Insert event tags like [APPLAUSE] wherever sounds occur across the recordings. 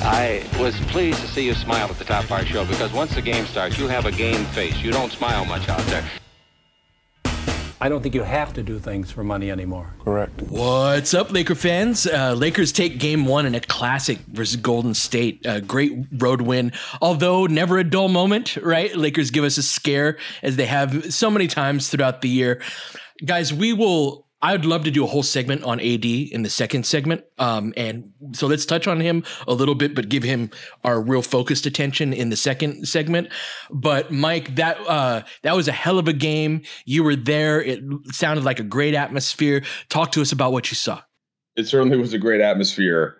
I was pleased to see you smile at the top of our show because once the game starts, you have a game face. You don't smile much out there. I don't think you have to do things for money anymore. Correct. What's up, Laker fans? Uh, Lakers take game one in a classic versus Golden State. A great road win, although never a dull moment, right? Lakers give us a scare as they have so many times throughout the year. Guys, we will I would love to do a whole segment on AD in the second segment. Um, and so let's touch on him a little bit, but give him our real focused attention in the second segment. But Mike, that uh, that was a hell of a game. You were there. It sounded like a great atmosphere. Talk to us about what you saw. It certainly was a great atmosphere.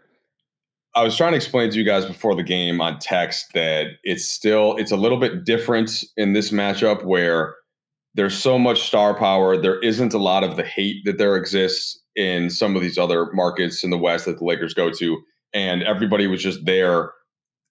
I was trying to explain to you guys before the game on text that it's still it's a little bit different in this matchup where there's so much star power. There isn't a lot of the hate that there exists in some of these other markets in the West that the Lakers go to. And everybody was just there,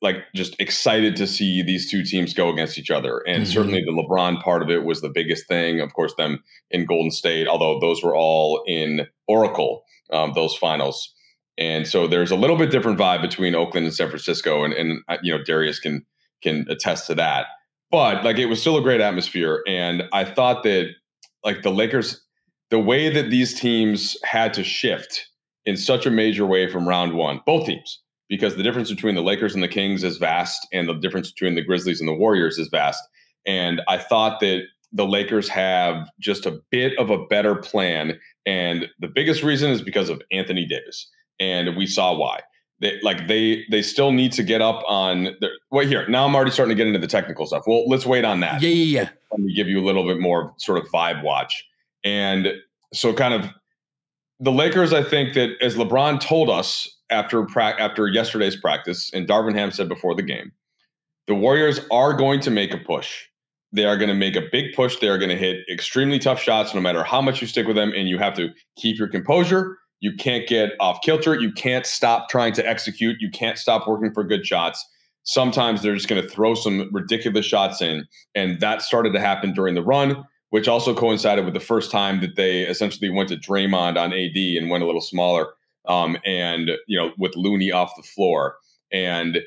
like just excited to see these two teams go against each other. And mm-hmm. certainly the LeBron part of it was the biggest thing. Of course, them in Golden State, although those were all in Oracle, um, those finals. And so there's a little bit different vibe between Oakland and San Francisco. And, and uh, you know, Darius can can attest to that but like it was still a great atmosphere and i thought that like the lakers the way that these teams had to shift in such a major way from round one both teams because the difference between the lakers and the kings is vast and the difference between the grizzlies and the warriors is vast and i thought that the lakers have just a bit of a better plan and the biggest reason is because of anthony davis and we saw why they like they they still need to get up on their wait here now i'm already starting to get into the technical stuff. Well let's wait on that. Yeah yeah yeah. Let me give you a little bit more sort of vibe watch. And so kind of the lakers i think that as lebron told us after pra- after yesterday's practice and darvin ham said before the game the warriors are going to make a push. They are going to make a big push. They are going to hit extremely tough shots no matter how much you stick with them and you have to keep your composure you can't get off kilter. You can't stop trying to execute. You can't stop working for good shots. Sometimes they're just going to throw some ridiculous shots in. And that started to happen during the run, which also coincided with the first time that they essentially went to Draymond on AD and went a little smaller. Um, and, you know, with Looney off the floor. And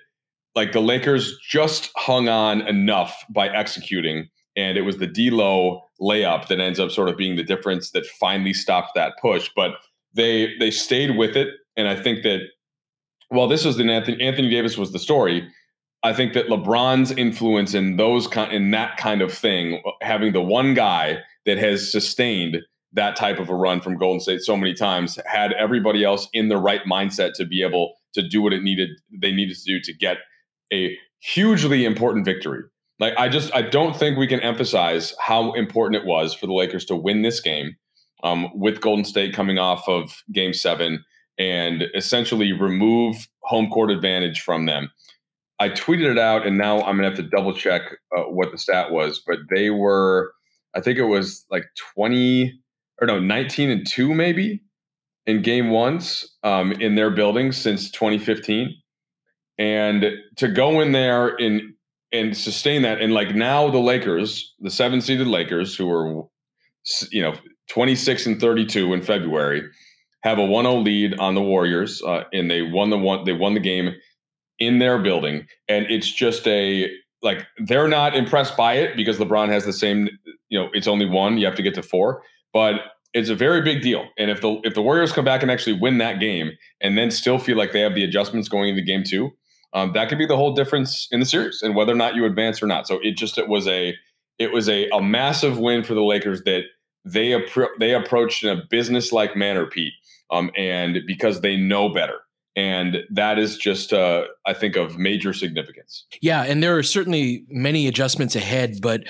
like the Lakers just hung on enough by executing. And it was the D'Lo layup that ends up sort of being the difference that finally stopped that push. But they they stayed with it, and I think that while this was the Anthony, Anthony Davis was the story, I think that LeBron's influence in those in that kind of thing, having the one guy that has sustained that type of a run from Golden State so many times, had everybody else in the right mindset to be able to do what it needed they needed to do to get a hugely important victory. Like I just I don't think we can emphasize how important it was for the Lakers to win this game um, with Golden State coming off of game seven and essentially remove home court advantage from them. I tweeted it out, and now I'm to have to double check uh, what the stat was, but they were, I think it was like 20 or no, 19 and two maybe in game ones um, in their building since 2015. And to go in there and and sustain that, and like now the Lakers, the seven seeded Lakers, who are you know, 26 and 32 in February, have a 1-0 lead on the Warriors, uh, and they won the one they won the game in their building, and it's just a like they're not impressed by it because LeBron has the same, you know, it's only one, you have to get to four, but it's a very big deal. And if the if the Warriors come back and actually win that game and then still feel like they have the adjustments going into game two, um, that could be the whole difference in the series and whether or not you advance or not. So it just it was a it was a, a massive win for the Lakers that they appro- they approached in a business like manner, Pete, um, and because they know better. And that is just, uh, I think, of major significance. Yeah, and there are certainly many adjustments ahead, but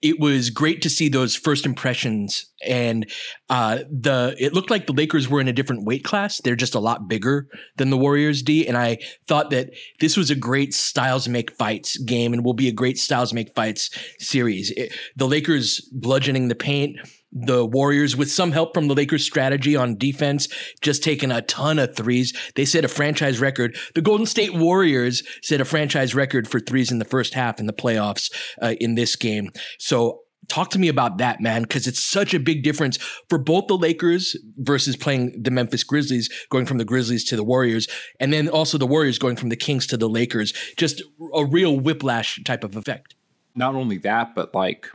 it was great to see those first impressions and uh, the it looked like the lakers were in a different weight class they're just a lot bigger than the warriors d and i thought that this was a great styles make fights game and will be a great styles make fights series it, the lakers bludgeoning the paint the Warriors, with some help from the Lakers' strategy on defense, just taking a ton of threes. They set a franchise record. The Golden State Warriors set a franchise record for threes in the first half in the playoffs uh, in this game. So talk to me about that, man, because it's such a big difference for both the Lakers versus playing the Memphis Grizzlies, going from the Grizzlies to the Warriors, and then also the Warriors going from the Kings to the Lakers. Just a real whiplash type of effect. Not only that, but like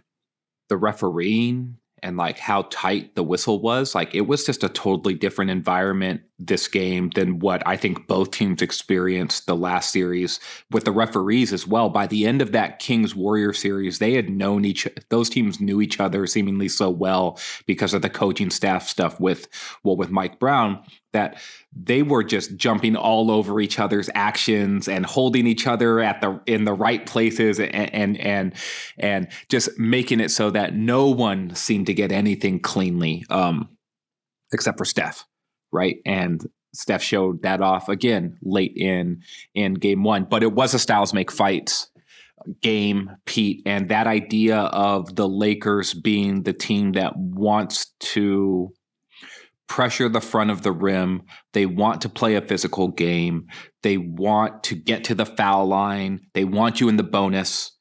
the refereeing and like how tight the whistle was. Like it was just a totally different environment this game than what I think both teams experienced the last series with the referees as well. By the end of that Kings Warrior series, they had known each those teams knew each other seemingly so well because of the coaching staff stuff with well with Mike Brown that they were just jumping all over each other's actions and holding each other at the in the right places and and and, and just making it so that no one seemed to get anything cleanly um, except for Steph right? And Steph showed that off again late in in game one. But it was a Styles make fights game, Pete, and that idea of the Lakers being the team that wants to pressure the front of the rim. They want to play a physical game. They want to get to the foul line. They want you in the bonus.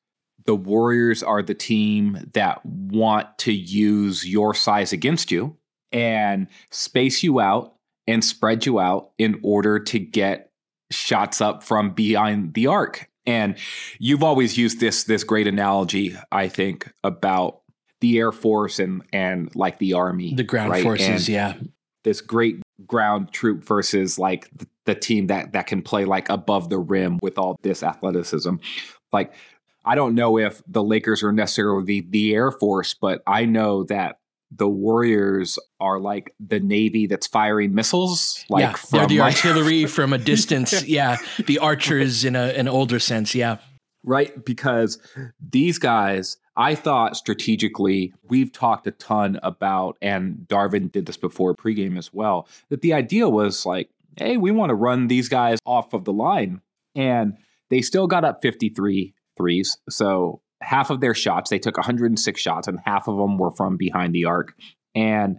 The Warriors are the team that want to use your size against you and space you out and spread you out in order to get shots up from behind the arc. And you've always used this this great analogy, I think, about the Air Force and and like the Army, the ground right? forces, and yeah. This great ground troop versus like the, the team that that can play like above the rim with all this athleticism. Like I don't know if the Lakers are necessarily the, the Air Force, but I know that the Warriors are like the Navy that's firing missiles. Like yeah, they're the like, artillery [LAUGHS] from a distance. yeah, the archers in a, an older sense. Yeah, right. Because these guys, I thought strategically, we've talked a ton about, and Darvin did this before pregame as well. That the idea was like, hey, we want to run these guys off of the line, and they still got up 53 threes. So half of their shots, they took 106 shots, and half of them were from behind the arc. And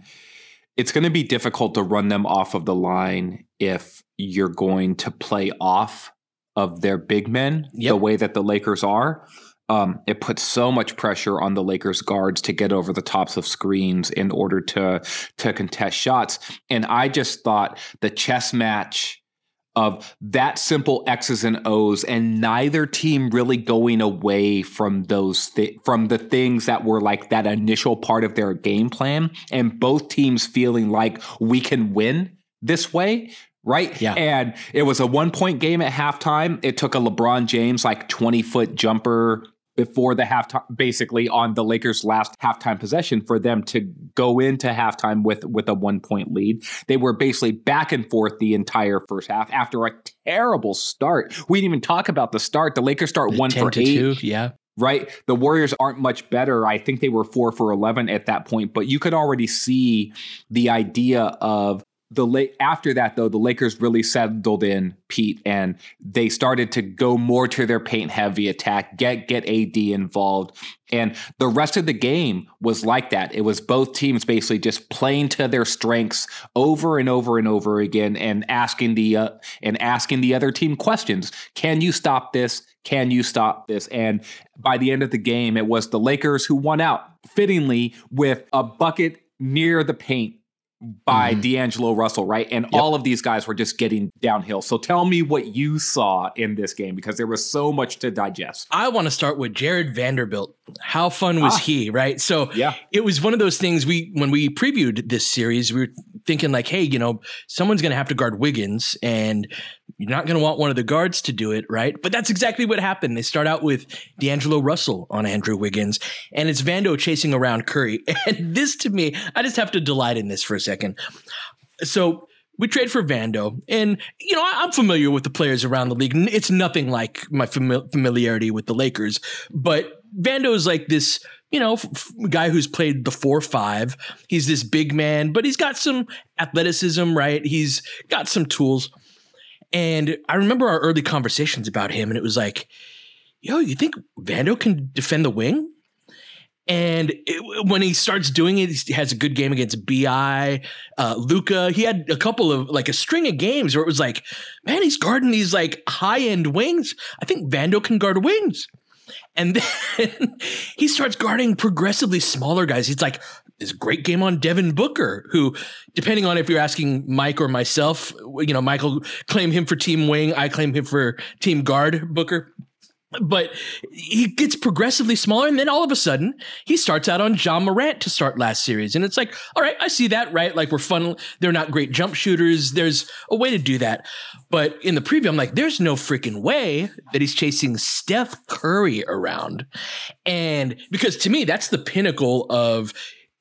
it's going to be difficult to run them off of the line if you're going to play off of their big men yep. the way that the Lakers are. Um, it puts so much pressure on the Lakers guards to get over the tops of screens in order to to contest shots. And I just thought the chess match of that simple X's and O's, and neither team really going away from those th- from the things that were like that initial part of their game plan, and both teams feeling like we can win this way. Right. Yeah. And it was a one point game at halftime. It took a LeBron James like 20 foot jumper before the halftime, basically on the Lakers' last halftime possession, for them to go into halftime with with a one point lead. They were basically back and forth the entire first half after a terrible start. We didn't even talk about the start. The Lakers start the one for eight. Two, yeah. Right. The Warriors aren't much better. I think they were four for 11 at that point, but you could already see the idea of the late after that though the lakers really settled in pete and they started to go more to their paint heavy attack get get ad involved and the rest of the game was like that. It was both teams basically just playing to their strengths over and over and over again and asking the uh, and asking the other team questions. Can you stop this? Can you stop this? And by the end of the game it was the lakers who won out fittingly with a bucket near the paint by mm-hmm. D'Angelo Russell, right? And yep. all of these guys were just getting downhill. So tell me what you saw in this game because there was so much to digest. I want to start with Jarred Vanderbilt. How fun was ah, he, right? So yeah. it was one of those things we when we previewed this series, we were thinking like, hey, you know, someone's going to have to guard Wiggins and you're not going to want one of the guards to do it, right? But that's exactly what happened. They start out with D'Angelo Russell on Andrew Wiggins, and it's Vando chasing around Curry. [LAUGHS] And this to me, I just have to delight in this for a second. So we trade for Vando, and you know I'm familiar with the players around the league. It's nothing like my fami- familiarity with the Lakers, but Vando is like this, you know, f- guy who's played the four five. He's this big man, but he's got some athleticism, right? He's got some tools. And I remember our early conversations about him, and it was like, yo, you think Vando can defend the wing? And it, when he starts doing it, he has a good game against Bi, uh, Luka. He had a couple of like a string of games where it was like, man, he's guarding these like high end wings. I think Vando can guard wings. And [LAUGHS] then he starts guarding progressively smaller guys. He's like, this great game on Devin Booker, who, depending on if you're asking Mike or myself, you know, Michael claim him for team wing, I claim him for team guard Booker. But he gets progressively smaller, and then all of a sudden he starts out on Ja Morant to start last series, and it's like, all right, I see that, right? Like we're fun. They're not great jump shooters. There's a way to do that, but in the preview, I'm like, there's no freaking way that he's chasing Steph Curry around, and because to me that's the pinnacle of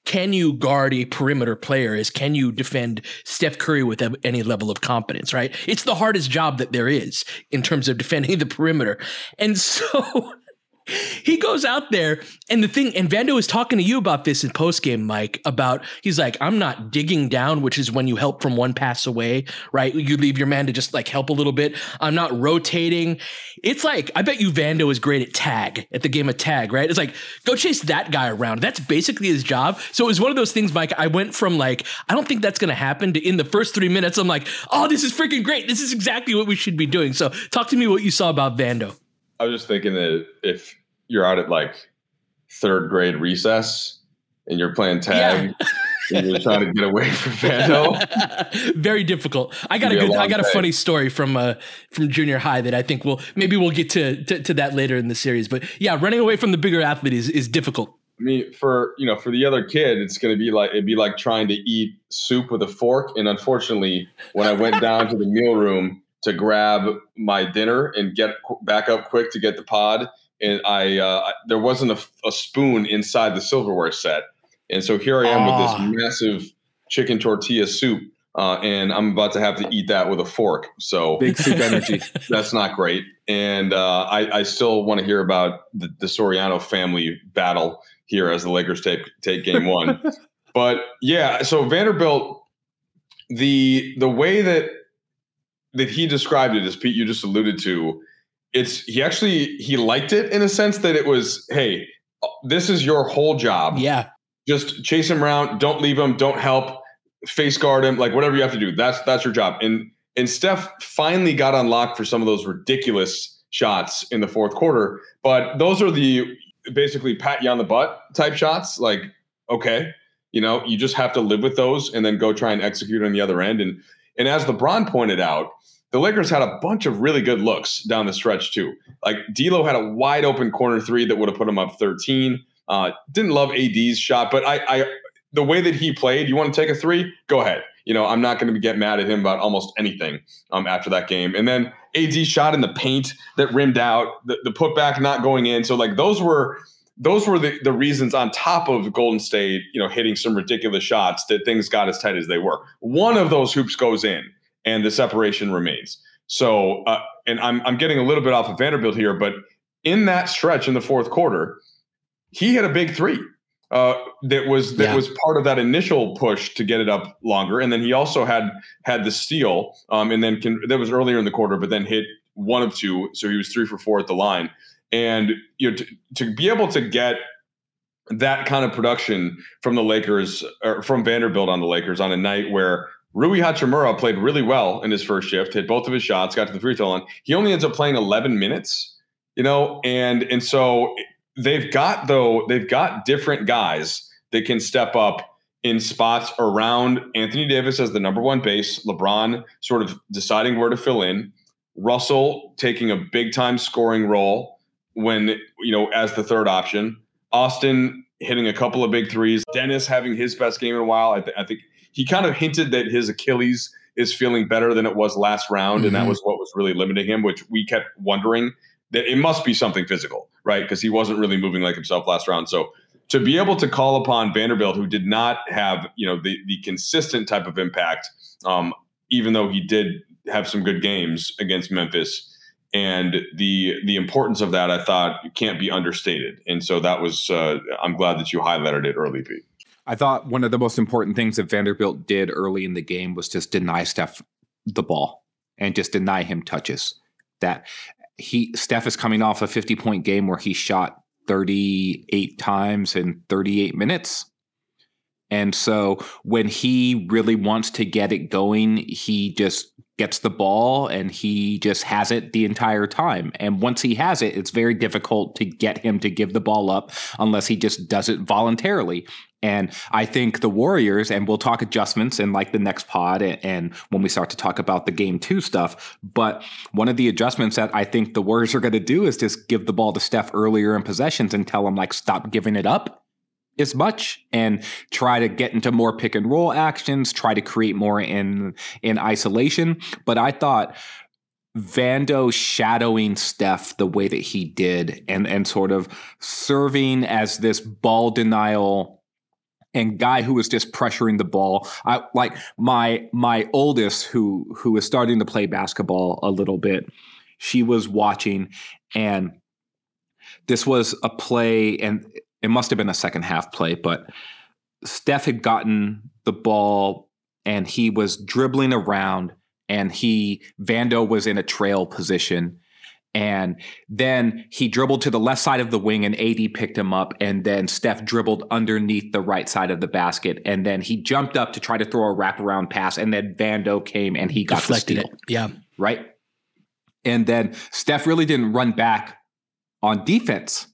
can you guard a perimeter player is can you defend Steph Curry with any level of competence, right? It's the hardest job that there is in terms of defending the perimeter. And [LAUGHS] so [LAUGHS] he goes out there and the thing and Vando was talking to you about this in postgame Mike about he's like I'm not digging down which is when you help from one pass away right? You leave your man to just like help a little bit. I'm not rotating. It's like I bet you Vando is great at tag at the game of tag right? It's like go chase that guy around. That's basically his job. So it was one of those things Mike I went from like I don't think that's to happen to in the first 3 minutes. I'm like oh this is freaking great. This is exactly what we should be doing. So talk to me what you saw about Vando I was just thinking that if you're out at like third grade recess and you're playing tag yeah. and you're trying to get away from Vando. [LAUGHS] Very difficult. I got a good, I got a funny story from uh from junior high that I think we'll maybe we'll get to, to, to that later in the series. But yeah, running away from the bigger athlete is, is difficult. I mean, for you know, for the other kid, it's going to be like it'd be like trying to eat soup with a fork. And unfortunately, when I went down to the meal room to grab my dinner and get back up quick to get the pod. And I, uh, there wasn't a, a, spoon inside the silverware set. And so here I am with this ah. massive chicken tortilla soup. Uh, and I'm about to have to eat that with a fork. So big soup [LAUGHS] energy. That's not great. And uh, I, I, still want to hear about the, the Soriano family battle here as the Lakers take take game one. [LAUGHS] but yeah, so Vanderbilt, the the way that that he described it, as Pete you just alluded to, it's he actually he liked it in a sense that it was, hey, this is your whole job. Yeah. Just chase him around, don't leave him, don't help, face guard him, like whatever you have to do. That's that's your job. And and Steph finally got unlocked for some of those ridiculous shots in the fourth quarter. But those are the basically pat you on the butt type shots. Like, okay, you know, you just have to live with those and then go try and execute on the other end. And and as LeBron pointed out, the Lakers had a bunch of really good looks down the stretch too. Like D'Lo had a wide open corner three that would have put him up 13. Uh, didn't love AD's shot, but I, I, the way that he played, you want to take a three? Go ahead. You know, I'm not going to get mad at him about almost anything um, after that game. And then AD shot in the paint that rimmed out, the, the putback not going in. So like those were those were the, the reasons on top of Golden State, you know, hitting some ridiculous shots that things got as tight as they were. One of those hoops goes in and the separation remains. So, uh, and I'm, I'm getting a little bit off of Vanderbilt here, but in that stretch in the fourth quarter, he had a big three uh, that was that yeah. was part of that initial push to get it up longer, and then he also had had the steal, um, and then can, that was earlier in the quarter, but then hit one of two, so he was three for four at the line, and you know to, to be able to get that kind of production from the Lakers or from Vanderbilt on the Lakers on a night where Rui Hachimura played really well in his first shift, hit both of his shots, got to the free throw line. He only ends up playing 11 minutes, you know, and and so they've got though they've got different guys that can step up in spots around Anthony Davis as the number one base, LeBron sort of deciding where to fill in, Russell taking a big time scoring role when you know as the third option, Austin hitting a couple of big threes, Dennis having his best game in a while. I, th- I think he kind of hinted that his Achilles is feeling better than it was last round, mm-hmm. and that mm-hmm. was what was really limiting him, which we kept wondering that it must be something physical, right? Because he wasn't really moving like himself last round. So to be able to call upon Vanderbilt, who did not have you know the the consistent type of impact, um, even though he did have some good games against Memphis, and the the importance of that, I thought can't be understated. And so that was uh, I'm glad that you highlighted it early, Pete. I thought one of the most important things that Vanderbilt did early in the game was just deny Steph the ball and just deny him touches. That he Steph is coming off a 50 point game where he shot 38 times in 38 minutes. And so when he really wants to get it going, he just gets the ball and he just has it the entire time. And once he has it, it's very difficult to get him to give the ball up unless he just does it voluntarily. And I think the Warriors, and we'll talk adjustments in like the next pod and, and, when we start to talk about the game two stuff. But one of the adjustments that I think the Warriors are going to do is just give the ball to Steph earlier in possessions and tell him like stop giving it up as much and try to get into more pick and roll actions, try to create more in in isolation. But I thought Vando shadowing Steph the way that he did and and sort of serving as this ball denial and guy who was just pressuring the ball. I like my my oldest who who is starting to play basketball a little bit. She was watching and this was a play and it must have been a second half play, but Steph had gotten the ball and he was dribbling around and he Vando was in a trail position and then he dribbled to the left side of the wing and AD picked him up. And then Steph dribbled underneath the right side of the basket. And then he jumped up to try to throw a wraparound pass. And then Vando came and he got Deflected the steal. It. Yeah. Right. And then Steph really didn't run back on defense.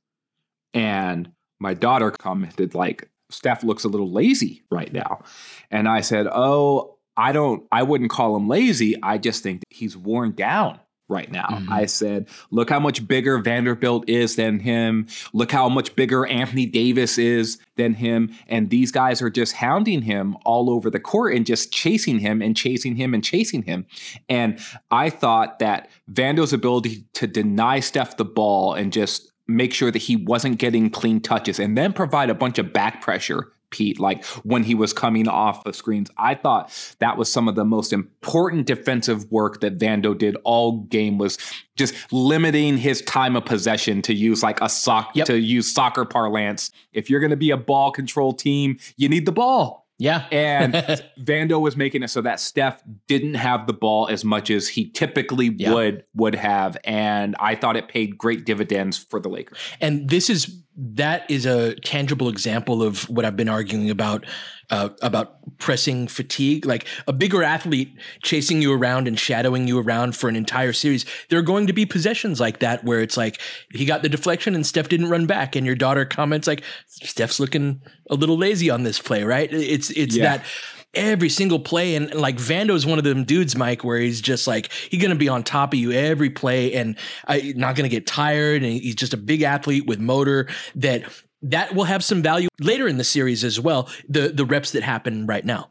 And my daughter commented, like, Steph looks a little lazy right now. And I said, Oh, I don't, I wouldn't call him lazy. I just think he's worn down right now. Mm-hmm. I said, look how much bigger Vanderbilt is than him. Look how much bigger Anthony Davis is than him. And these guys are just hounding him all over the court and just chasing him and chasing him and chasing him. And I thought that Vando's ability to deny Steph the ball and just make sure that he wasn't getting clean touches and then provide a bunch of back pressure Pete, like when he was coming off the screens. I thought that was some of the most important defensive work that Vando did all game was just limiting his time of possession to use like a sock yep. to use soccer parlance. If you're going to be a ball control team, you need the ball. Yeah. and [LAUGHS] Vando was making it so that Steph didn't have the ball as much as he typically yeah. would would have and I thought it paid great dividends for the Lakers. And this is that is a tangible example of what I've been arguing about uh, about pressing fatigue. Like a bigger athlete chasing you around and shadowing you around for an entire series. There are going to be possessions like that where it's like he got the deflection and Steph didn't run back, and your daughter comments like Steph's looking a little lazy on this play. Right? It's it's yeah. that every single play. And like Vando's one of them dudes, Mike, where he's just like he's gonna be on top of you every play and I, not gonna get tired. And he's just a big athlete with motor that that will have some value later in the series as well. The the reps that happen right now.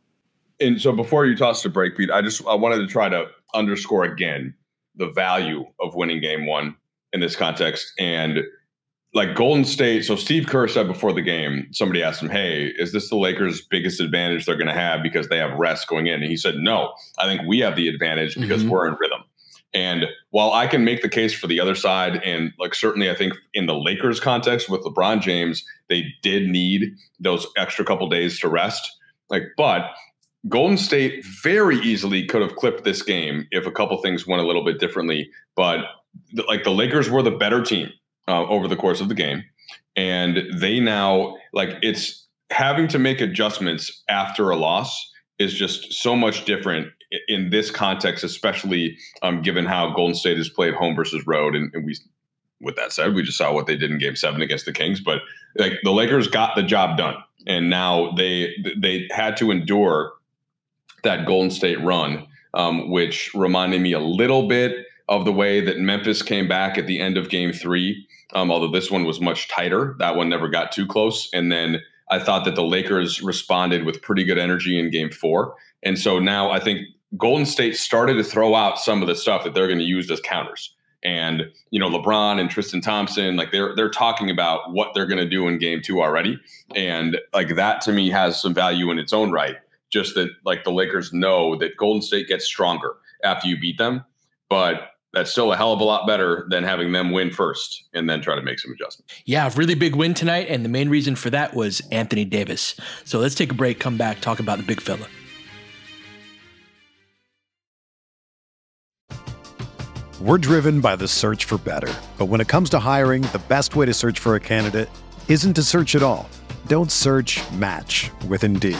And so before you toss to break, Pete, I just I wanted to try to underscore again the value of winning game one in this context. And like Golden State. So Steve Kerr said before the game, somebody asked him, "Hey, is this the Lakers' biggest advantage they're going to have because they have rest going in?" And he said, "No, I think we have the advantage because mm-hmm. we're in rhythm." And while I can make the case for the other side, and like certainly I think in the Lakers context with LeBron James, they did need those extra couple days to rest. Like, but Golden State very easily could have clipped this game if a couple things went a little bit differently. But like the Lakers were the better team uh, over the course of the game. And they now, like, it's having to make adjustments after a loss is just so much different in this context, especially um, given how Golden State has played home versus road. And, and we with that said, we just saw what they did in Game Seven against the Kings. But like the Lakers got the job done, and now they they had to endure that Golden State run, um, which reminded me a little bit of the way that Memphis came back at the end of Game Three. Um, although this one was much tighter, that one never got too close. And then I thought that the Lakers responded with pretty good energy in Game Four, and so now I think Golden State started to throw out some of the stuff that they're going to use as counters. And you know LeBron and Tristan Thompson like they're they're talking about what they're going to do in game 2 already. And like that to me has some value in its own right. Just that like the Lakers know that Golden State gets stronger after you beat them. But that's still a hell of a lot better than having them win first and then try to make some adjustments. Yeah, really big win tonight and the main reason for that was Anthony Davis. So let's take a break, come back, talk about the big fella. We're driven by the search for better. But when it comes to hiring, the best way to search for a candidate isn't to search at all. Don't search match with Indeed.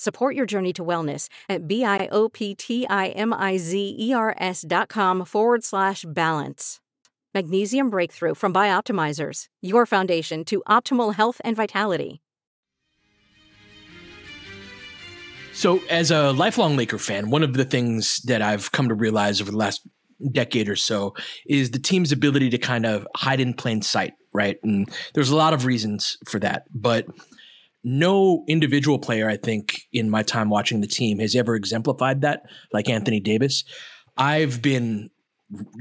Support your journey to wellness at B-I-O-P-T-I-M-I-Z-E-R-S dot com forward slash balance. Magnesium Breakthrough from Bioptimizers, your foundation to optimal health and vitality. So, as a lifelong Laker fan, one of the things that I've come to realize over the last decade or so is the team's ability to kind of hide in plain sight, right? And there's a lot of reasons for that, but no individual player, I think, in my time watching the team has ever exemplified that, like Anthony Davis. I've been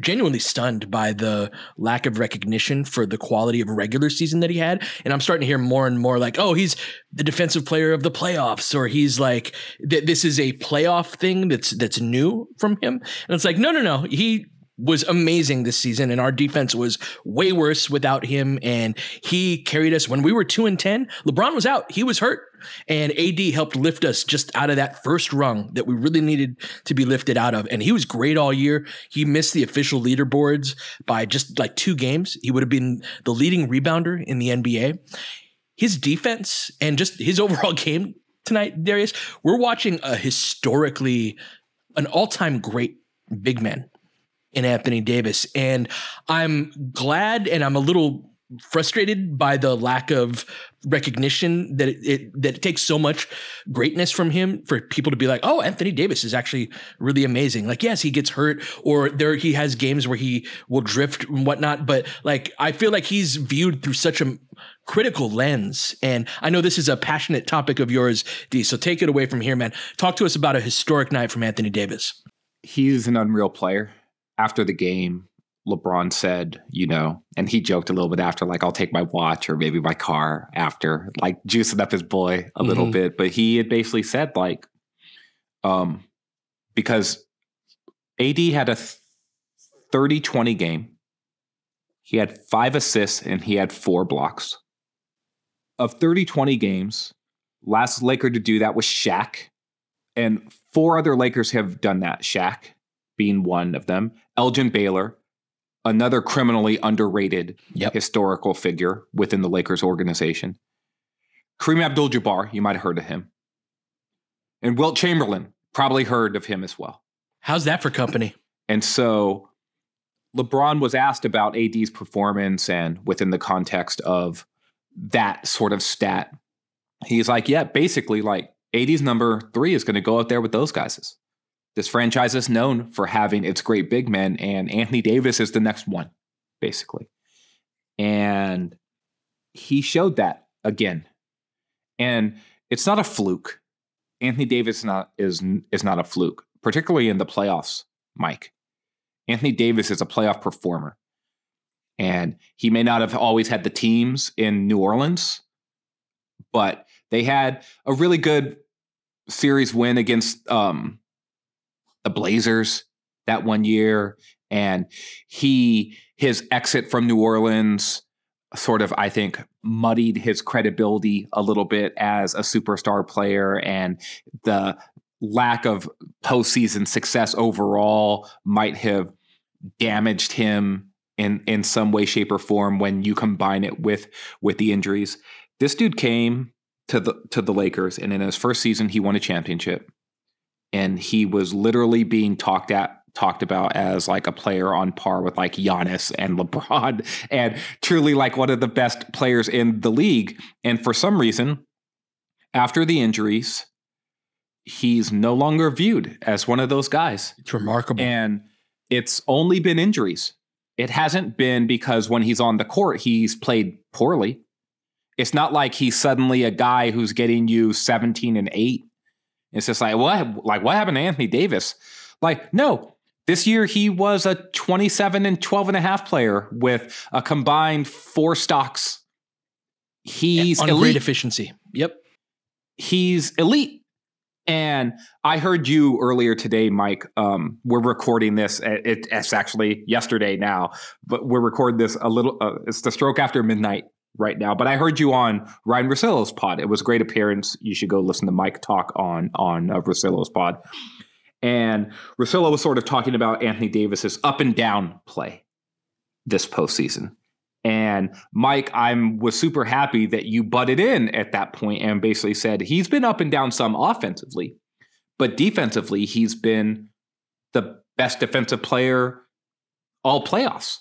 genuinely stunned by the lack of recognition for the quality of regular season that he had. And I'm starting to hear more and more like, oh, he's the defensive player of the playoffs, or he's like, th- this is a playoff thing that's that's new from him. And it's like, no, no, no. He was amazing this season and our defense was way worse without him and he carried us when we were 2 and 10 LeBron was out. He was hurt. And AD helped lift us just out of that first rung that we really needed to be lifted out of. And he was great all year. He missed the official leaderboards by just like two games. He would have been the leading rebounder in the NBA his defense and just his [LAUGHS] overall game tonight Darius we're watching a historically an all-time great big man in Anthony Davis. And I'm glad and I'm a little frustrated by the lack of recognition that it, it, that it takes so much greatness from him for people to be like, oh, Anthony Davis is actually really amazing. Like, yes, he gets hurt, or there he has games where he will drift and whatnot. But like, I feel like he's viewed through such a critical lens. And I know this is a passionate topic of yours, D. So take it away from here, man. Talk to us about a historic night from Anthony Davis. He's an unreal player after the game, LeBron said, you know, and he joked a little bit after, like, I'll take my watch or maybe my car after, like juicing up his boy a mm-hmm. little bit. But he had basically said, like, um, because AD had a 30 20 game. He had five assists and he had four blocks. Of 30 20 games, last Laker to do that was Shaq. And four other Lakers have done that. Shaq being one of them, Elgin Baylor, another criminally underrated Yep. historical figure within the Lakers organization. Kareem Abdul Jabbar, you might have heard of him. And Wilt Chamberlain, probably heard of him as well. How's that for company? And so LeBron was asked about AD's performance and within the context of that sort of stat. He's like, yeah, basically, like AD's number three is going to go out there with those guys. This franchise is known for having its great big men, and Anthony Davis is the next one, basically. And he showed that again. And it's not a fluke. Anthony Davis is not is is not a fluke, particularly in the playoffs, Mike. Anthony Davis is a playoff performer. And he may not have always had the teams in New Orleans, but they had a really good series win against um, the Blazers that one year. And he his exit from New Orleans sort of, I think, muddied his credibility a little bit as a superstar player and the lack of postseason success overall might have damaged him in in some way, shape, or form when you combine it with with the injuries. This dude came to the to the Lakers, and in his first season, he won a championship, and he was literally being talked at talked about as like a player on par with like Giannis and LeBron, [LAUGHS] and truly like one of the best players in the league. And for some reason, after the injuries, he's no longer viewed as one of those guys. It's remarkable. And it's only been injuries. It hasn't been because when he's on the court, he's played poorly. It's not like he's suddenly a guy who's getting you 17 and 8. It's just like, what like what happened to Anthony Davis? Like, no. This year he was a 27 and 12 and a half player with a combined four stocks. He's on elite great efficiency. Yep. he's elite. And I heard you earlier today, Mike. Um, we're recording this. It, it's actually yesterday now, but we're recording this a little. Uh, it's the stroke after midnight right now. But I heard you on Ryen Russillo's pod. It was a great appearance. You should go listen to Mike talk on on uh, Russillo's pod. And Russillo was sort of talking about Anthony Davis's up and down play this postseason. And Mike, I'm was super happy that you butted in at that point and basically said he's been up and down some offensively, but defensively he's been the best defensive player all playoffs.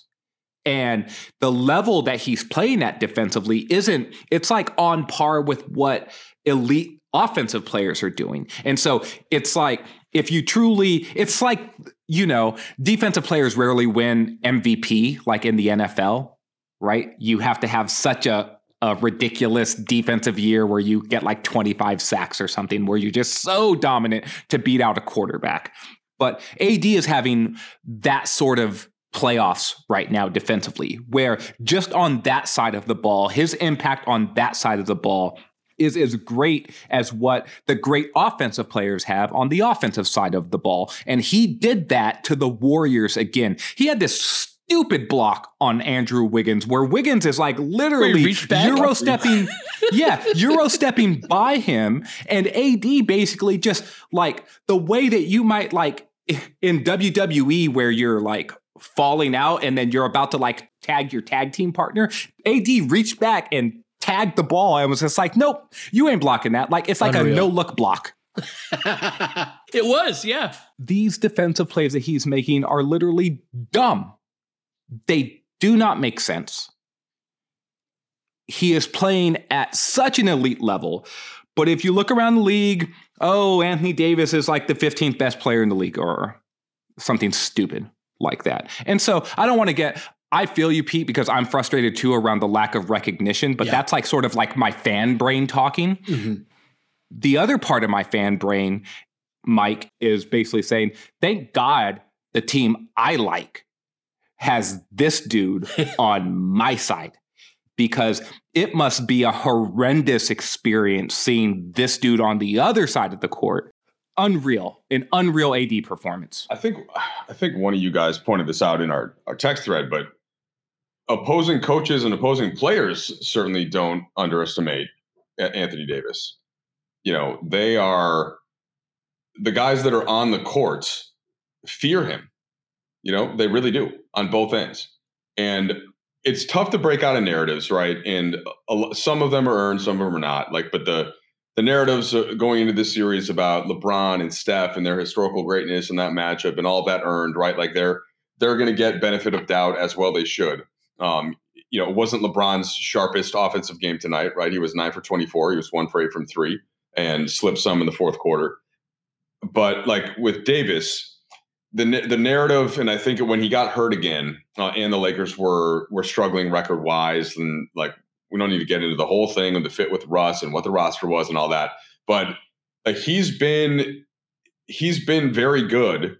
And the level that he's playing at defensively isn't it's like on par with what elite offensive players are doing. And so it's like if you truly it's like you know, defensive players rarely win MVP like in the NFL right? You have to have such a, a ridiculous defensive year where you get like 25 sacks or something, where you're just so dominant to beat out a quarterback. But AD is having that sort of playoffs right now defensively, where just on that side of the ball, his impact on that side of the ball is as great as what the great offensive players have on the offensive side of the ball. And he did that to the Warriors again. He had this stupid block on Andrew Wiggins where Wiggins is like literally euro stepping [LAUGHS] yeah euro stepping by him and AD basically just like the way that you might like in WWE where you're like falling out and then you're about to like tag your tag team partner AD reached back and tagged the ball and was just like nope you ain't blocking that like it's like Unreal. a no look block [LAUGHS] it was, yeah. these defensive plays that he's making are literally dumb. They do not make sense. He is playing at such an elite level. But if you look around the league, oh, Anthony Davis is like the 15th best player in the league or something stupid like that. And so I don't want to get. I feel you, Pete, because I'm frustrated too around the lack of recognition, but Yeah. that's like sort of like my fan brain talking. Mhm. The other part of my fan brain, Mike, is basically saying, thank God the team I like has this dude [LAUGHS] on my side. Because it must be a horrendous experience seeing this dude on the other side of the court unreal, an unreal AD performance. I think I think one of you guys pointed this out in our, our text thread, but opposing coaches and opposing players certainly don't underestimate Anthony Davis. You know, they are the guys that are on the court fear him. You know, they really do on both ends. And it's tough to break out of narratives, right? And some of them are earned, some of them are not. Like, but the the narratives going into this series about LeBron and Steph and their historical greatness and that matchup and all that earned, right? Like they're they're going to get benefit of doubt as well. They should. Um, you know, it wasn't LeBron's sharpest offensive game tonight, right? He was nine for twenty four. He was one for eight from three and slipped some in the fourth quarter. But like with Davis, the the narrative, and I think when he got hurt again, uh, and the Lakers were were struggling record wise, and like we don't need to get into the whole thing and the fit with Russ and what the roster was and all that. But like he's been he's been very good.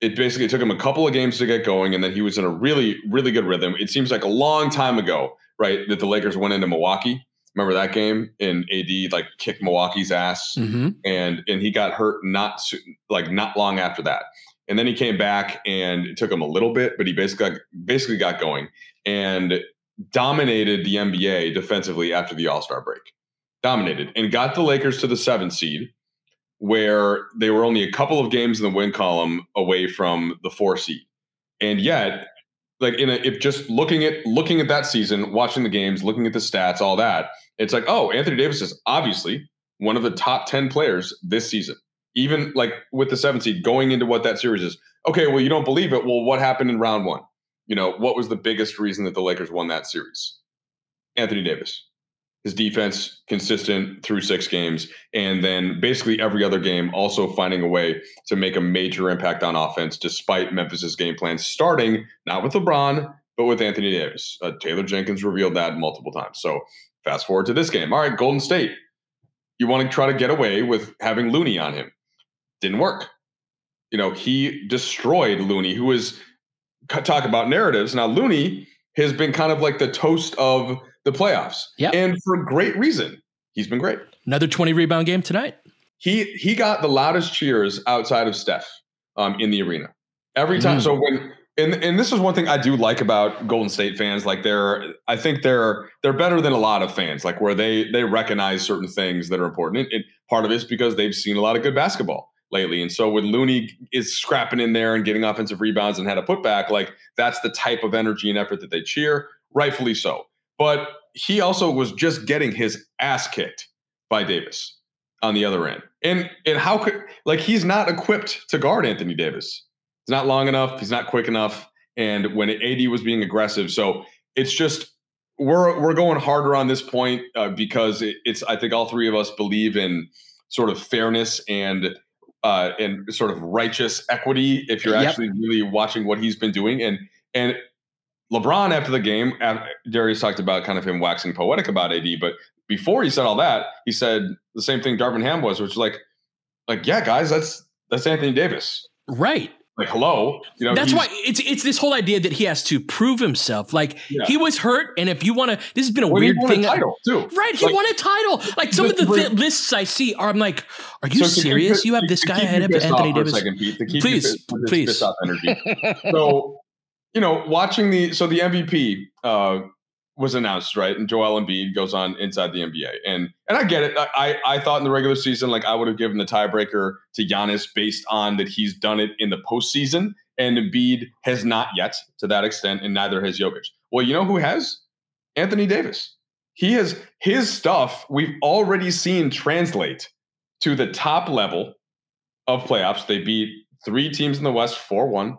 It basically took him a couple of games to get going, and then he was in a really, really good rhythm. It seems like a long time ago, right, that the Lakers went into Milwaukee. Remember that game? And AD like kicked Milwaukee's ass, mm-hmm. and and he got hurt not like not long after that. And then he came back, and it took him a little bit, but he basically basically got going. And dominated the NBA defensively after the All Star break. Dominated and got the Lakers to the seventh seed, where they were only a couple of games in the win column away from the four seed. And yet, like in a, if just looking at looking at that season, watching the games, looking at the stats, all that, it's like, oh, Anthony Davis is obviously one of the top 10 players this season. Even like with the seventh seed going into what that series is. Okay, well, you don't believe it. Well, what happened in round one? You know, what was the biggest reason that the Lakers won that series? Anthony Davis. His defense consistent through six games, and then basically every other game also finding a way to make a major impact on offense despite Memphis's game plan, starting not with LeBron, but with Anthony Davis. Uh, Taylor Jenkins revealed that multiple times. So fast forward to this game. All right, Golden State. You want to try to get away with having Looney on him. Didn't work. You know, he destroyed Looney, who was talk about narratives. Now, Looney has been kind of like the toast of the playoffs. Yeah. And for great reason. He's been great. Another 20 rebound game tonight. He he got the loudest cheers outside of Steph um, in the arena. Every time. Mm. So when and and this is one thing I do like about Golden State fans. Like they're, I think they're they're better than a lot of fans. Like where they they recognize certain things that are important. And, and part of it's because they've seen a lot of good basketball lately. And so when Looney is scrapping in there and getting offensive rebounds and had a putback, like that's the type of energy and effort that they cheer, rightfully so. But he also was just getting his ass kicked by Davis on the other end. And and how could like he's not equipped to guard Anthony Davis. He's not long enough, he's not quick enough. And when AD was being aggressive, so it's just we're we're going harder on this point uh, because it, it's I think all three of us believe in sort of fairness and uh, and sort of righteous equity if you're yep. actually really watching what he's been doing. And and LeBron after the game, Darius talked about kind of him waxing poetic about AD, but before he said all that, he said the same thing Darvin Ham was, which is like, like yeah, guys, that's that's Anthony Davis, right? Like hello you know that's why it's it's this whole idea that he has to prove himself like yeah. he was hurt and if you want to this has been a well, weird thing title too. right he like, won a title like some of the th- lists i see are i'm like are you so serious you have this guy ahead of anthony davis second, Pete, please please energy. so you know watching the so the mvp uh was announced, right? And Joel Embiid goes on inside the NBA. And and I get it. I I thought in the regular season, like I would have given the tiebreaker to Giannis based on that he's done it in the postseason. And Embiid has not yet to that extent, and neither has Jokic. Well, you know who has? Anthony Davis. He has his stuff we've already seen translate to the top level of playoffs. They beat three teams in the West 4 1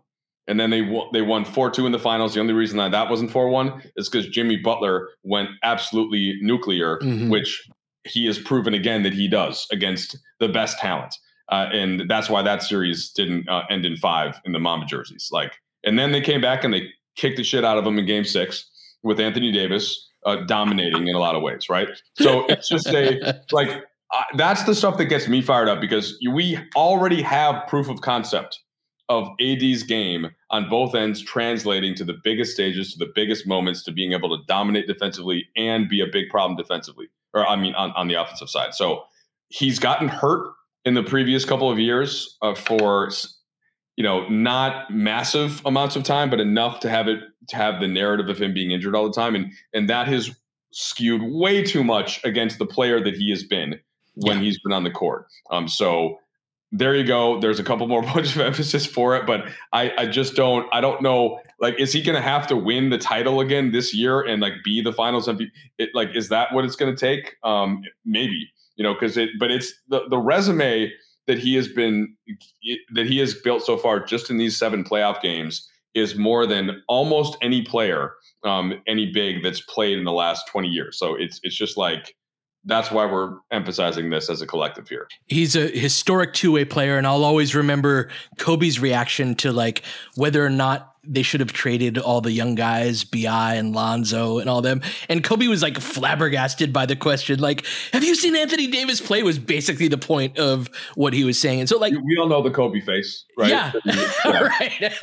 and then they they won four two in the finals. The only reason that that wasn't four one is because Jimmy Butler went absolutely nuclear, mm-hmm. which he has proven again that he does against the best talent, uh, and that's why that series didn't uh, end in five in the Mamba jerseys. Like, and then they came back and they kicked the shit out of them in Game Six with Anthony Davis uh, dominating in a lot of ways, right? So it's just a [LAUGHS] like. Uh, that's the stuff that gets me fired up because we already have proof of concept of AD's game on both ends translating to the biggest stages, to the biggest moments, to being able to dominate defensively and be a big problem defensively, or I mean, on, on the offensive side. So he's gotten hurt in the previous couple of years uh, for you know not massive amounts of time, but enough to have it to have the narrative of him being injured all the time, and and that has skewed way too much against the player that he has been when yeah. he's been on the court. Um, so there you go. There's a couple more [LAUGHS] points of emphasis for it, but I, I just don't. I don't know. Like, is he going to have to win the title again this year and like be the Finals MVP? It, like, is that what it's going to take? Um, maybe you know, because it. But it's the the resume that he has been that he has built so far just in these seven playoff games is more than almost any player, um, any big that's played in the last twenty years. So it's it's just like that's why we're emphasizing this as a collective here. He's a historic two way player, and I'll always remember Kobe's reaction to like whether or not they should have traded all the young guys, Bi and Lonzo and all them. And Kobe was like flabbergasted by the question, like, "Have you seen Anthony Davis play?" Was basically the point of what he was saying. And so, like, we all know the Kobe face, right? Yeah, [LAUGHS] yeah. [LAUGHS] right.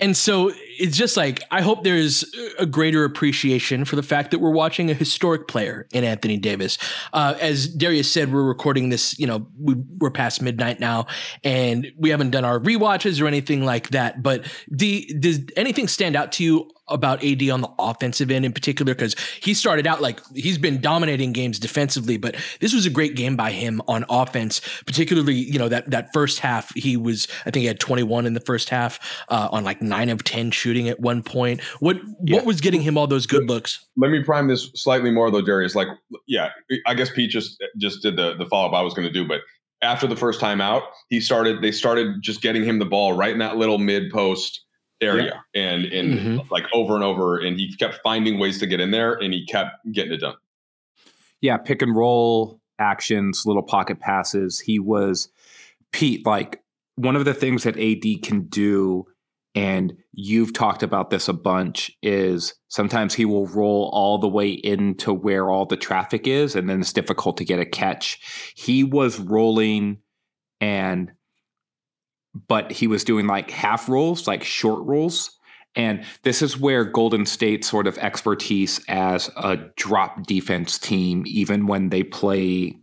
and so it's just like I hope there's a greater appreciation for the fact that we're watching a historic player in Anthony Davis. Uh, as Darius said, we're recording this. You know, we, we're past midnight now, and we haven't done our re-watches or anything like that. But D, does anything stand out to you about AD on the offensive end in particular because he started out like he's been dominating games defensively, but this was a great game by him on offense. Particularly, you know that that first half, he was I think he had 21 in the first half uh, on like nine of 10 shooting at one point. What yeah. what was getting him all those good looks? Let me prime this slightly more though, Darius. Like, yeah, I guess Pete just just did the the follow up I was going to do, but after the first time out, he started. They started just getting him the ball right in that little mid post area yeah. and and mm-hmm. like over and over and he kept finding ways to get in there and he kept getting it done yeah pick and roll actions little pocket passes he was pete like one of the things that ad can do and you've talked about this a bunch is sometimes he will roll all the way into where all the traffic is and then it's difficult to get a catch he was rolling and but he was doing like half rolls, like short rolls. And this is where Golden State sort of expertise as a drop defense team, even when they play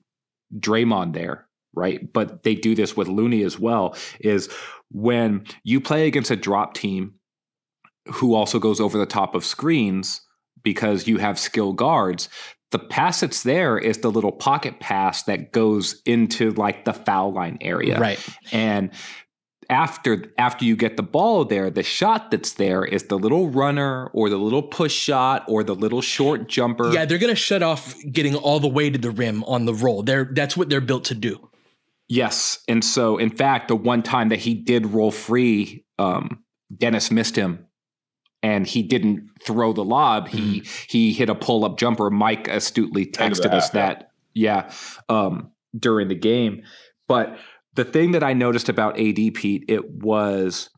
Draymond there, right? But they do this with Looney as well, is when you play against a drop team who also goes over the top of screens because you have skill guards, the pass that's there is the little pocket pass that goes into like the foul line area. Right. And after after you get the ball there, the shot that's there is the little runner or the little push shot or the little short jumper. Yeah, they're gonna shut off getting all the way to the rim on the roll. They're that's what they're built to do. Yes, and so in fact, the one time that he did roll free, um, Dennis missed him, and he didn't throw the lob. Mm-hmm. He he hit a pull up jumper. Mike astutely texted us that yeah um, during the game, but the thing that I noticed about AD Pete, it was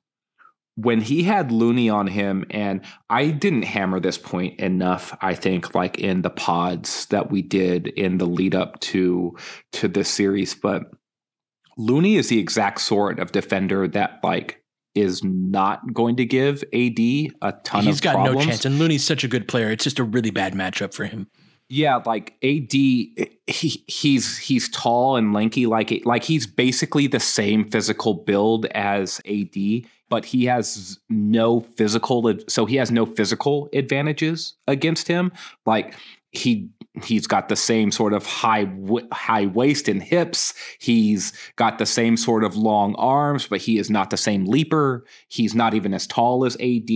when he had Looney on him, and I didn't hammer this point enough, I think, like in the pods that we did in the lead up to to this series, but Looney is the exact sort of defender that like is not going to give AD a ton He's of He's got problems. no chance. And Looney's such a good player. It's just a really bad matchup for him. Yeah, like AD, he he's he's tall and lanky, like like he's basically the same physical build as AD, but he has no physical, so he has no physical advantages against him. Like he he's got the same sort of high high waist and hips. He's got the same sort of long arms, but he is not the same leaper. He's not even as tall as AD.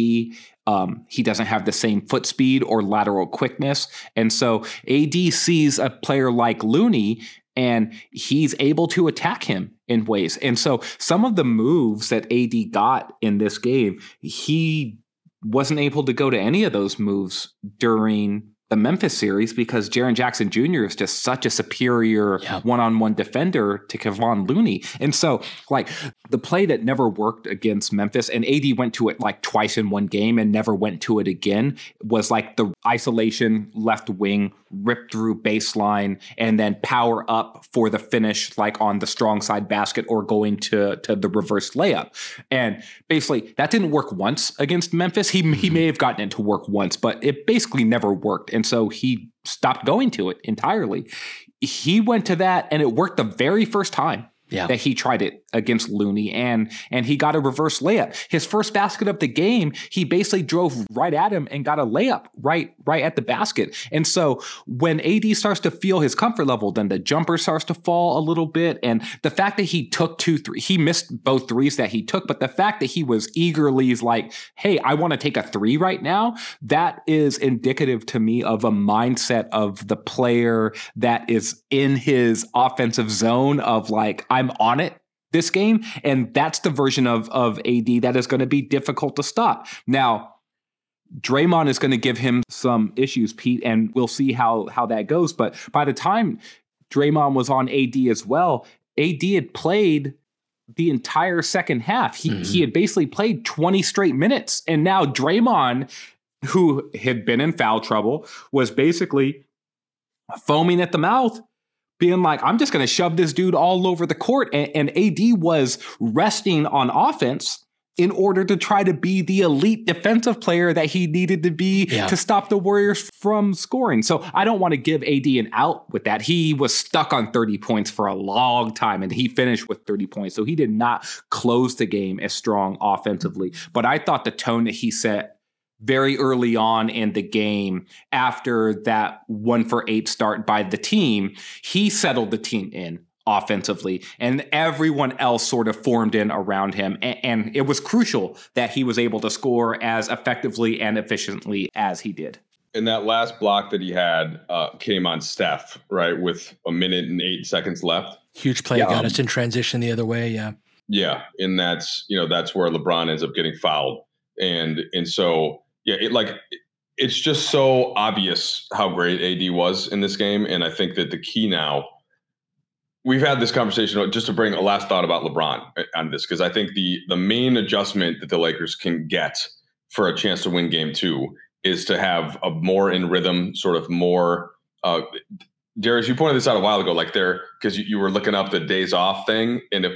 Um, he doesn't have the same foot speed or lateral quickness. And so AD sees a player like Looney and he's able to attack him in ways. And so some of the moves that AD got in this game, he wasn't able to go to any of those moves during the Memphis series because Jaren Jackson Jr. is just such a superior one on one defender to Kevon Looney. And so, like, the play that never worked against Memphis, and AD went to it like twice in one game and never went to it again, was like the isolation left wing rip through baseline and then power up for the finish, like on the strong side basket or going to, to the reverse layup. And basically, that didn't work once against Memphis. He, he mm-hmm. may have gotten it to work once, but it basically never worked. And so he stopped going to it entirely. He went to that and it worked the very first time yeah. that he tried it against Looney and and he got a reverse layup. His first basket of the game, he basically drove right at him and got a layup right right at the basket. And so when AD starts to feel his comfort level, then the jumper starts to fall a little bit. And the fact that he took two three, he missed both threes that he took, but the fact that he was eagerly like, "Hey, I want to take a three right now," that is indicative to me of a mindset of the player that is in his offensive zone of like, I'm on it this game. And that's the version of, of AD that is going to be difficult to stop. Now, Draymond is going to give him some issues, Pete, and we'll see how how that goes. But by the time Draymond was on AD as well, AD had played the entire second half. He mm-hmm. he had basically played 20 straight minutes. And now Draymond, who had been in foul trouble, was basically foaming at the mouth being like, I'm just going to shove this dude all over the court. And, and, AD was resting on offense in order to try to be the elite defensive player that he needed to be yeah. to stop the Warriors from scoring. So I don't want to give AD an out with that. He was stuck on 30 points for a long time and he finished with 30 points. So he did not close the game as strong offensively. But I thought the tone that he set very early on in the game after that one for eight start by the team, he settled the team in offensively and everyone else sort of formed in around him. And, it was crucial that he was able to score as effectively and efficiently as he did. And that last block that he had uh, came on Steph, right, with a minute and eight seconds left. Huge play yeah. got us in transition the other way. Yeah. Yeah. And that's, you know, that's where LeBron ends up getting fouled. And, and so, yeah, it like it's just so obvious how great AD was in this game, and I think that the key now. We've had this conversation just to bring a last thought about LeBron uh, on this because I think the the main adjustment that the Lakers can get for a chance to win Game Two is to have a more in rhythm, sort of more. Uh, Darius, you pointed this out a while ago, like there because you, you were looking up the days off thing, and if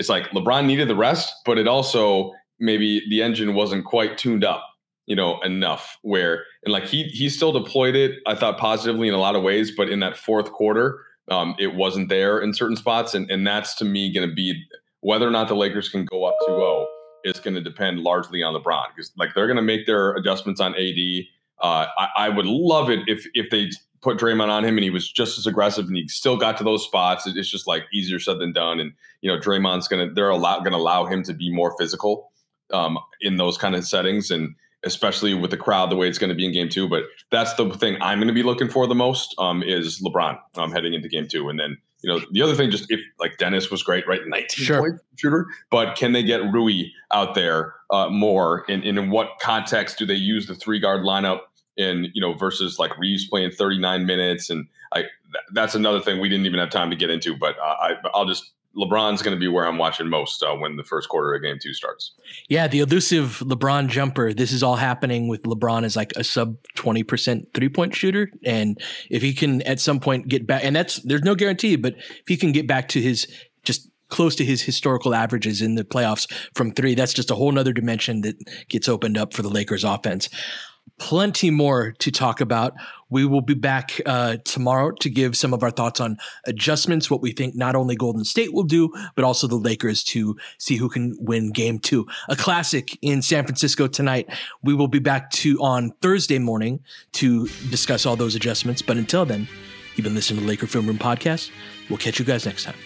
it's like LeBron needed the rest, but it also maybe the engine wasn't quite tuned up you know, enough where and like he he still deployed it, I thought positively in a lot of ways, but in that fourth quarter, um, it wasn't there in certain spots. And and that's to me gonna be whether or not the Lakers can go up 2-0 is going to depend largely on LeBron because like they're going to make their adjustments on AD. Uh, I, I, would love it if if they put Draymond on him and he was just as aggressive and he still got to those spots. It's just like easier said than done. And you know Draymond's going to they're allow, going to allow him to be more physical um, in those kind of settings and especially with the crowd the way it's going to be in game two. But that's the thing I'm going to be looking for the most um, is LeBron um, heading into game two. And then, you know, the other thing, just if like Dennis was great, right? 19 sure. point shooter, but can they get Rui out there uh, more? And, and in what context do they use the three guard lineup? And you know, versus like Reaves playing 39 minutes, and I that's another thing we didn't even have time to get into. But uh, I, I'll just LeBron's going to be where I'm watching most uh, when the first quarter of game two starts. Yeah, the elusive LeBron jumper. This is all happening with LeBron as like a sub 20% three point shooter. And if he can at some point get back, and that's, there's no guarantee, but if he can get back to his just close to his historical averages in the playoffs from three, that's just a whole nother dimension that gets opened up for the Lakers offense plenty more to talk about. We will be back uh, tomorrow to give some of our thoughts on adjustments, what we think not only Golden State will do, but also the Lakers to see who can win game two. A classic in San Francisco tonight. We will be back to on Thursday morning to discuss all those adjustments. But until then, you've been listening to the Laker Film Room podcast. We'll catch you guys next time.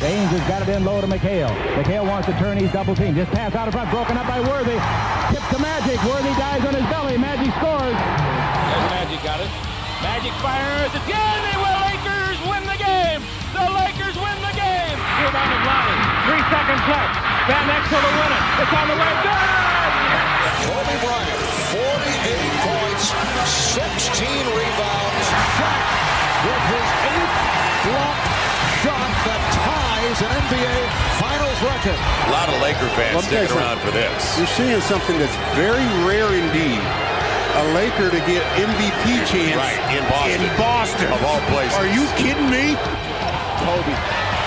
Baynes has got it in low to McHale. McHale wants to turn. He's double team. Just pass out in front. Broken up by Worthy. Tip to Magic. Worthy dies on his belly. Magic fires. It's good. They will. Lakers win the game. The Lakers win the game. Rebound of Lonnie. Three seconds left. Van Exel to win it. It's on the way. Good. Kobe Bryant, 48 points, 16 rebounds. Shot with his eighth block shot that ties an NBA Finals record. A lot of Laker fans sticking around for this. You're seeing something that's very rare indeed. A Laker to get MVP chance right, in Boston. In Boston. Of all places. Are you kidding me? Kobe.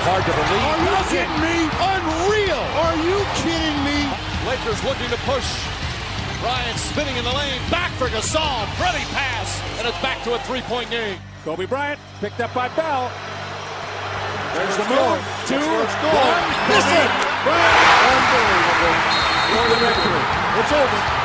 Hard to believe. Are you kidding me? Unreal. Are you kidding me? Lakers looking to push. Bryant spinning in the lane. Back for Gasol. Pretty pass. And it's back to a three-point game. Kobe Bryant picked up by Bell. There's the move. Two, one, miss it. Unbelievable. For the victory. It's over.